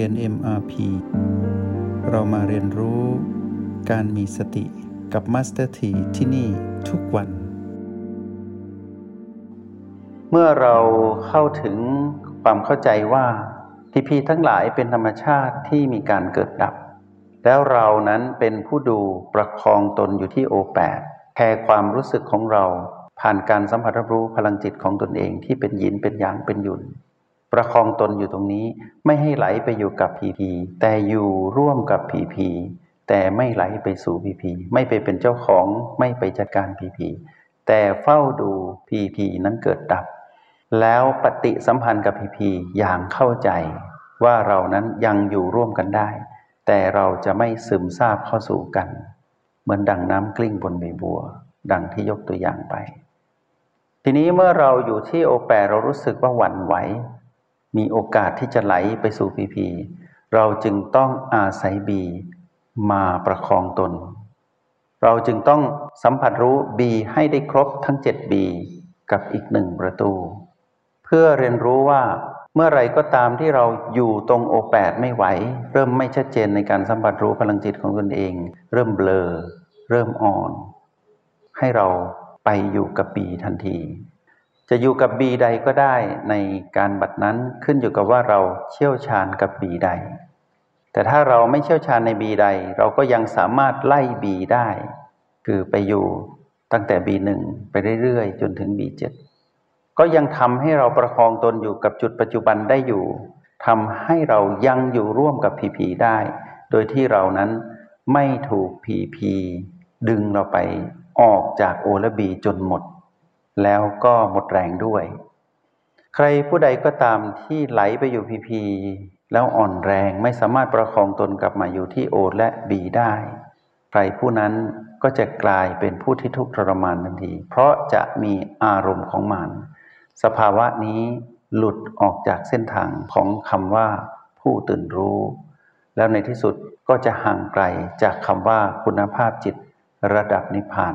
รียน MRP เรามาเรียนรู้การมีสติกับ Master T ที่ที่นี่ทุกวัน เมื่อเราเข้าถึงความเข้าใจว่าพีพีทั้งหลายเป็นธรรมชาติที่มีการเกิดดับ แล้วเรานั้นเป็นผู้ดูประคองตนอยู่ที่โอแปดแค่ความรู้สึกของเราผ่านการสัมผัสรับรู้พลังจิตของตนเองที่เป็นยินเป็นหยางเป็นหยุน ประคองตนอยู่ตรงนี้ ไม่ให้ไหลไปอยู่กับพีพีแต่อยู่ร่วมกับพีพีแต่ไม่ไหลไปสู่พีพีไม่ไปเป็นเจ้าของไม่ไปจัดการพีพีแต่เฝ้าดูพีพีนั้นเกิดดับ แล้วปฏิสัมพันธ์กับพีพีอย่างเข้าใจว่าเรานั้นยังอยู่ร่วมกันได้ แต่เราจะไม่ซึมซาบเข้าสู่กัน เหมือนดังน้ำกลิ้งบนใบบัว ดังที่ยกตัวอย่างไป ทีนี้เมื่อเราอยู่ที่โอแปเรารู้สึกว่าหวั่นไหว มีโอกาสที่จะไหลไปสู่พีพีเราจึงต้องอาศัยบีมาประคองตน เราจึงต้องสัมผัสรู้บีให้ได้ครบทั้งเจ็ดบีกับอีกหนึ่งประตู เพื่อเรียนรู้ว่าเมื่อไรก็ตามที่เราอยู่ตรงโอแปดไม่ไหว เริ่มไม่ชัดเจนในการสัมผัสรู้พลังจิตของตนเอง เริ่มเบลอ เริ่มอ่อน ให้เราไปอยู่กับบีทันที จะอยู่กับบีใดก็ได้ในการบัดนั้นขึ้นอยู่กับว่าเราเชี่ยวชาญกับบีใด แต่ถ้าเราไม่เชี่ยวชาญในบีใด เราก็ยังสามารถไล่บีได้ คือไปอยู่ตั้งแต่บีหนึ่งไปเรื่อยๆ จนถึงบีเจ็ดก็ยังทำให้เราประคองตนอยู่กับจุดปัจจุบันได้อยู่ทำให้เรายังอยู่ร่วมกับพีพีได้ โดยที่เรานั้นไม่ถูกพีพีดึงเราไปออกจากโอและบีจนหมด แล้วก็หมดแรงด้วย ใครผู้ใดก็ตามที่ไหลไปอยู่พีพีแล้วอ่อนแรงไม่สามารถประคองตนกลับมาอยู่ที่โอและบีได้ ใครผู้นั้นก็จะกลายเป็นผู้ที่ทุกข์ทรมานทันที เพราะจะมีอารมณ์ของมัน สภาวะนี้หลุดออกจากเส้นทางของคำว่า ผู้ตื่นรู้ แล้วในที่สุดก็จะห่างไกลจากคำว่าคุณภาพจิตระดับนิพพาน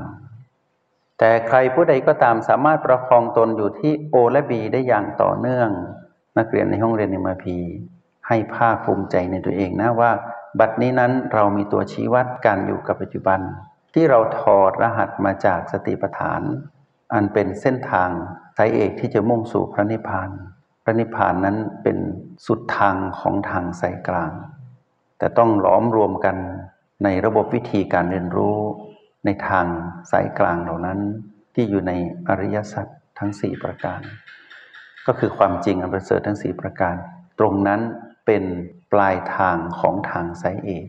แต่ใครผู้ใดก็ตามสามารถประคองตนอยู่ที่โอและบีได้อย่างต่อเนื่อง นักเรียนในห้องเรียนในมาพีให้ภาคภูมิใจในตัวเองนะว่า บัดนี้นั้นเรามีตัวชี้วัดการอยู่กับปัจจุบัน ที่เราถอดรหัสมาจากสติปัฏฐาน อันเป็นเส้นทางสายเอกที่จะมุ่งสู่พระนิพพานพระนิพพานนั้นเป็นสุดทางของทางสายกลาง แต่ต้องหลอมรวมกันในระบบวิธีการเรียนรู้ ในทางสายกลางเหล่านั้นที่อยู่ในอริยสัจทั้งสี่ประการ ก็คือความจริงอันประเสริฐทั้งสี่ประการ ตรงนั้นเป็นปลายทางของทางสายเอก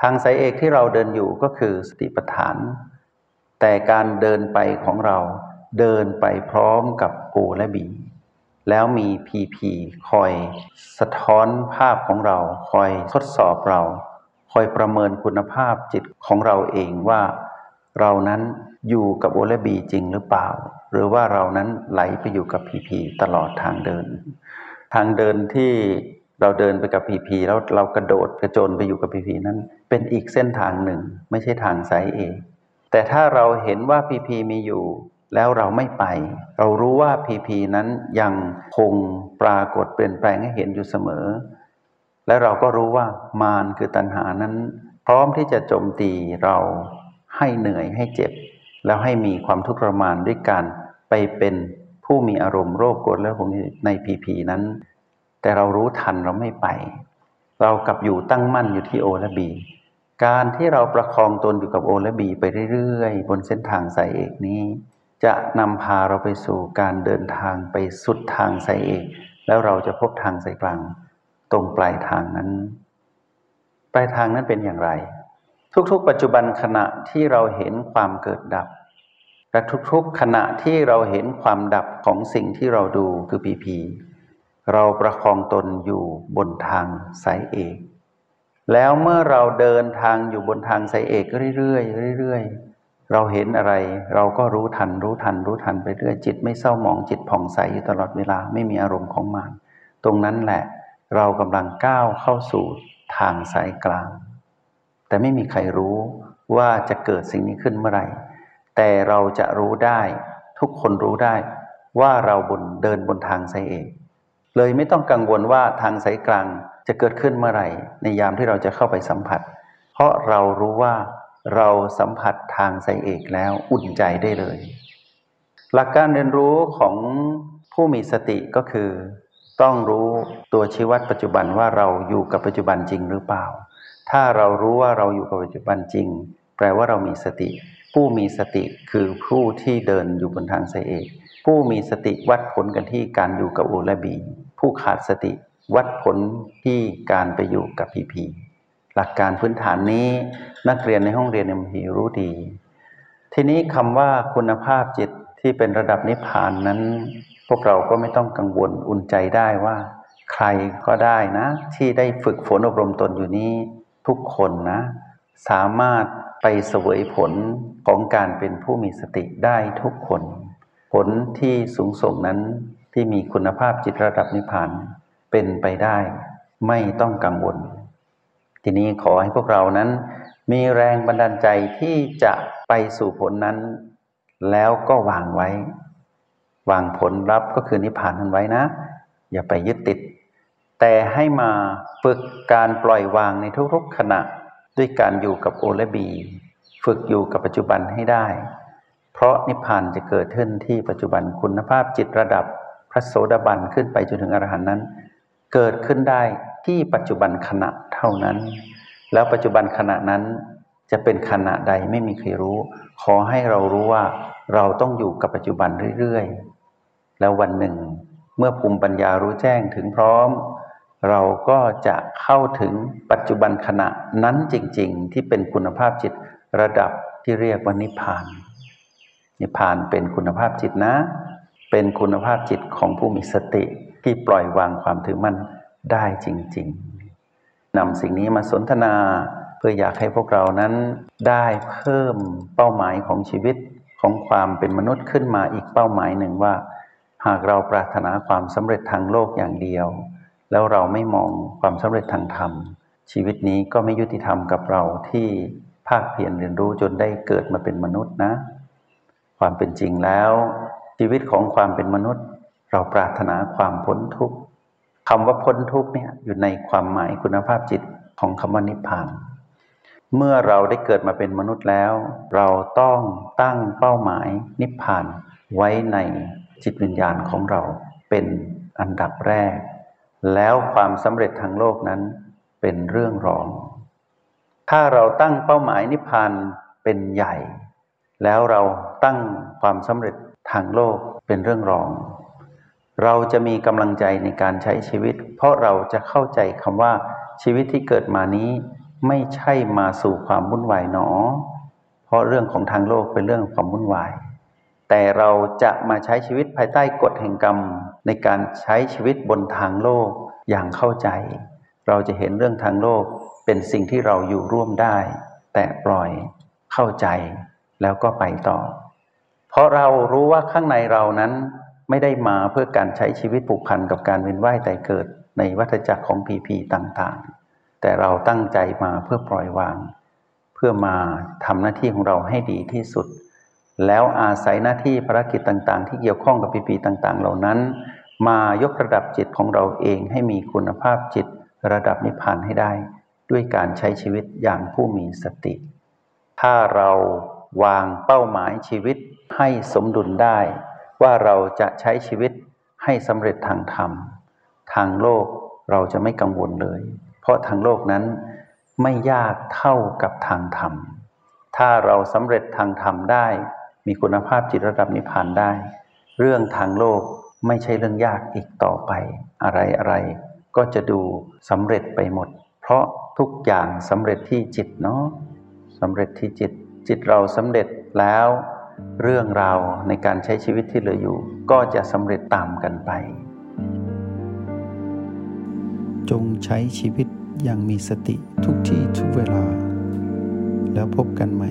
ทางสายเอกที่เราเดินอยู่ก็คือสติปัฏฐาน แต่การเดินไปของเราเดินไปพร้อมกับโอและบี แล้วมีพีพีคอยสะท้อนภาพของเรา คอยทดสอบเรา อยประเมินคุณภาพจิตของเราเองว่า เรานั้นอยู่กับโอและบีจริงหรือเปล่า หรือว่าเรานั้นไหลไปอยู่กับพีพีตลอดทางเดิน ทางเดินที่เราเดินไปกับพีพีแล้วเรากระโดดกระโจนไปอยู่กับพีพีนั้นเป็นอีกเส้นทางหนึ่งไม่ใช่ทางสายเอแต่ถ้าเราเห็นว่าพีพีมีอยู่แล้วเราไม่ไป เรารู้ว่าพีพีนั้นยังคงปรากฏเปลี่ยนแปลงให้เห็นอยู่เสมอ และเราก็รู้ว่ามารคือตัณหานั้น พร้อมที่จะโจมตีเราให้เหนื่อยให้เจ็บ แล้วให้มีความทุกข์ทรมานด้วยการไปเป็นผู้มีอารมณ์โรคกดและผมในพีพีนั้น แต่เรารู้ทันเราไม่ไป เรากลับอยู่ตั้งมั่นอยู่ที่โอและบี การที่เราประคองตนอยู่กับโอและบีไปเรื่อยๆ บนเส้นทางสายเอกนี้ จะนำพาเราไปสู่การเดินทางไปสุดทางสายเอก แล้วเราจะพบทางสายกลาง ตรงปลายทางนั้น ปลายทางนั้นเป็นอย่างไร ทุกๆ ปัจจุบันขณะที่เราเห็นความเกิดดับ และทุกๆ ขณะที่เราเห็นความดับของสิ่งที่เราดูคือพีพีเราประคองตนอยู่บนทางสายเอกแล้วเมื่อเราเดินทางอยู่บนทางสายเอกเรื่อยๆเรื่อยๆเราเห็นอะไร เราก็รู้ทันรู้ทันรู้ทันไปเรื่อยจิตไม่เศร้าหมองจิตผ่องใสอยู่ตลอดเวลาไม่มีอารมณ์ของมันตรงนั้นแหละ เรากำลังก้าวเข้าสู่ทางสายกลาง แต่ไม่มีใครรู้ว่าจะเกิดสิ่งนี้ขึ้นเมื่อไหร่ แต่เราจะรู้ได้ทุกคนรู้ได้ว่าเราบนเดินบนทางสายเอกเลยไม่ต้องกังวลว่าทางสายกลางจะเกิดขึ้นเมื่อไหร่ ในยามที่เราจะเข้าไปสัมผัส เพราะเรารู้ว่าเราสัมผัสทางไซเอกแล้วอุ่นใจได้เลย หลักการเรียนรู้ของผู้มีสติก็คือ ต้องรู้ตัวชี้วัดปัจจุบันว่าเราอยู่กับปัจจุบันจริงหรือเปล่า ถ้าเรารู้ว่าเราอยู่กับปัจจุบันจริง แปลว่าเรามีสติ ผู้มีสติคือผู้ที่เดินอยู่บนทางไซเอกผู้มีสติวัดผลกันที่การอยู่กับโอและบี ผู้ขาดสติวัดผลที่การไปอยู่กับพีพีหลักการพื้นฐานนี้นักเรียนในห้องเรียนเอ็มพีรู้ดี ทีนี้คำว่าคุณภาพจิตที่เป็นระดับนิพพานนั้น พวกเราก็ไม่ต้องกังวลอุ่นใจได้ว่า ใครก็ได้นะ ที่ได้ฝึกฝนอบรมตนอยู่นี้ทุกคนนะ สามารถไปเสวยผลของการเป็นผู้มีสติได้ทุกคน ผลที่สูงส่งนั้นที่มีคุณภาพจิตระดับนิพพานเป็นไปได้ ไม่ต้องกังวล ทีนี้ขอให้พวกเรานั้น มีแรงบันดาลใจที่จะไปสู่ผลนั้น แล้วก็วางไว้ วางผลลัพธ์ก็คือนิพพานนั้นไว้นะ อย่าไปยึดติด แต่ให้มาฝึกการปล่อยวางในทุกๆขณะ ด้วยการอยู่กับโอและบี ฝึกอยู่กับปัจจุบันให้ได้ เพราะนิพพานจะเกิดขึ้นที่ปัจจุบันคุณภาพจิตระดับพระโสดาบันขึ้นไปจนถึงอรหันต์นั้น เกิดขึ้นได้ที่ปัจจุบันขณะเท่านั้น แล้วปัจจุบันขณะนั้นจะเป็นขณะใดไม่มีใครรู้ ขอให้เรารู้ว่าเราต้องอยู่กับปัจจุบันเรื่อยๆ แล้ววันหนึ่ง เมื่อภูมิปัญญารู้แจ้งถึงพร้อม เราก็จะเข้าถึงปัจจุบันขณะนั้นจริง ๆ ที่เป็นคุณภาพจิตระดับที่เรียกว่านิพพาน นิพพานเป็นคุณภาพจิตนะ เป็นคุณภาพจิตของผู้มีสติที่ปล่อยวางความถือมั่นได้จริง ๆนำสิ่งนี้มาสนทนาเพื่ออยากให้พวกเรานั้นได้เพิ่มเป้าหมายของชีวิตของความเป็นมนุษย์ขึ้นมาอีกเป้าหมายหนึ่งว่า หากเราปรารถนาความสำเร็จทางโลกอย่างเดียว แล้วเราไม่มองความสำเร็จทางธรรม ชีวิตนี้ก็ไม่ยุติธรรมกับเราที่ภาคเพียรเรียนรู้จนได้เกิดมาเป็นมนุษย์นะ ความเป็นจริงแล้ว ชีวิตของความเป็นมนุษย์ เราปรารถนาความพ้นทุกข์คำว่าพ้นทุกข์เนี่ยอยู่ในความหมายคุณภาพจิตของคำว่านิพพาน เมื่อเราได้เกิดมาเป็นมนุษย์แล้ว เราต้องตั้งเป้าหมายนิพพานไว้ใน จิตวิญญาณของเราเป็นอันดับแรก แล้วความสำเร็จทางโลกนั้นเป็นเรื่องรอง ถ้าเราตั้งเป้าหมายนิพพานเป็นใหญ่ แล้วเราตั้งความสำเร็จทางโลกเป็นเรื่องรอง เราจะมีกำลังใจในการใช้ชีวิต เพราะเราจะเข้าใจคำว่าชีวิตที่เกิดมานี้ไม่ใช่มาสู่ความวุ่นวายหนอ เพราะเรื่องของทางโลกเป็นเรื่องความวุ่นวาย แต่เราจะมาใช้ชีวิตภายใต้กฎแห่งกรรม ในการใช้ชีวิตบนทางโลกอย่างเข้าใจ เราจะเห็นเรื่องทางโลกเป็นสิ่งที่เราอยู่ร่วมได้ แต่ปล่อยเข้าใจแล้วก็ไปต่อ เพราะเรารู้ว่าข้างในเรานั้นไม่ได้มาเพื่อการใช้ชีวิตผูกพันกับการเวียนว่ายแต่เกิดในวัฏจักรของพีพีต่างๆ แต่เราตั้งใจมาเพื่อปล่อยวาง เพื่อมาทำหน้าที่ของเราให้ดีที่สุด แล้วอาศัยหน้าที่ภารกิจต่างๆ ที่เกี่ยวข้องกับพีพีต่างๆ เหล่านั้น มายกระดับจิตของเราเองให้มีคุณภาพจิตระดับนิพพานให้ได้ ด้วยการใช้ชีวิตอย่างผู้มีสติ ถ้าเราวางเป้าหมายชีวิตให้สมดุลได้ ว่าเราจะใช้ชีวิตให้สำเร็จทางธรรม ทางโลกเราจะไม่กังวลเลย เพราะทางโลกนั้นไม่ยากเท่ากับทางธรรม ถ้าเราสำเร็จทางธรรมได้ มีคุณภาพจิตระดับนิพพานได้ เรื่องทางโลกไม่ใช่เรื่องยากอีกต่อไป อะไรอะไรก็จะดูสำเร็จไปหมด เพราะทุกอย่างสำเร็จที่จิตเนาะสำเร็จที่จิต จิตเราสำเร็จแล้ว เรื่องราวในการใช้ชีวิตที่เหลืออยู่ ก็จะสำเร็จตามกันไป จงใช้ชีวิตอย่างมีสติทุกที่ทุกเวลา แล้วพบกันใหม่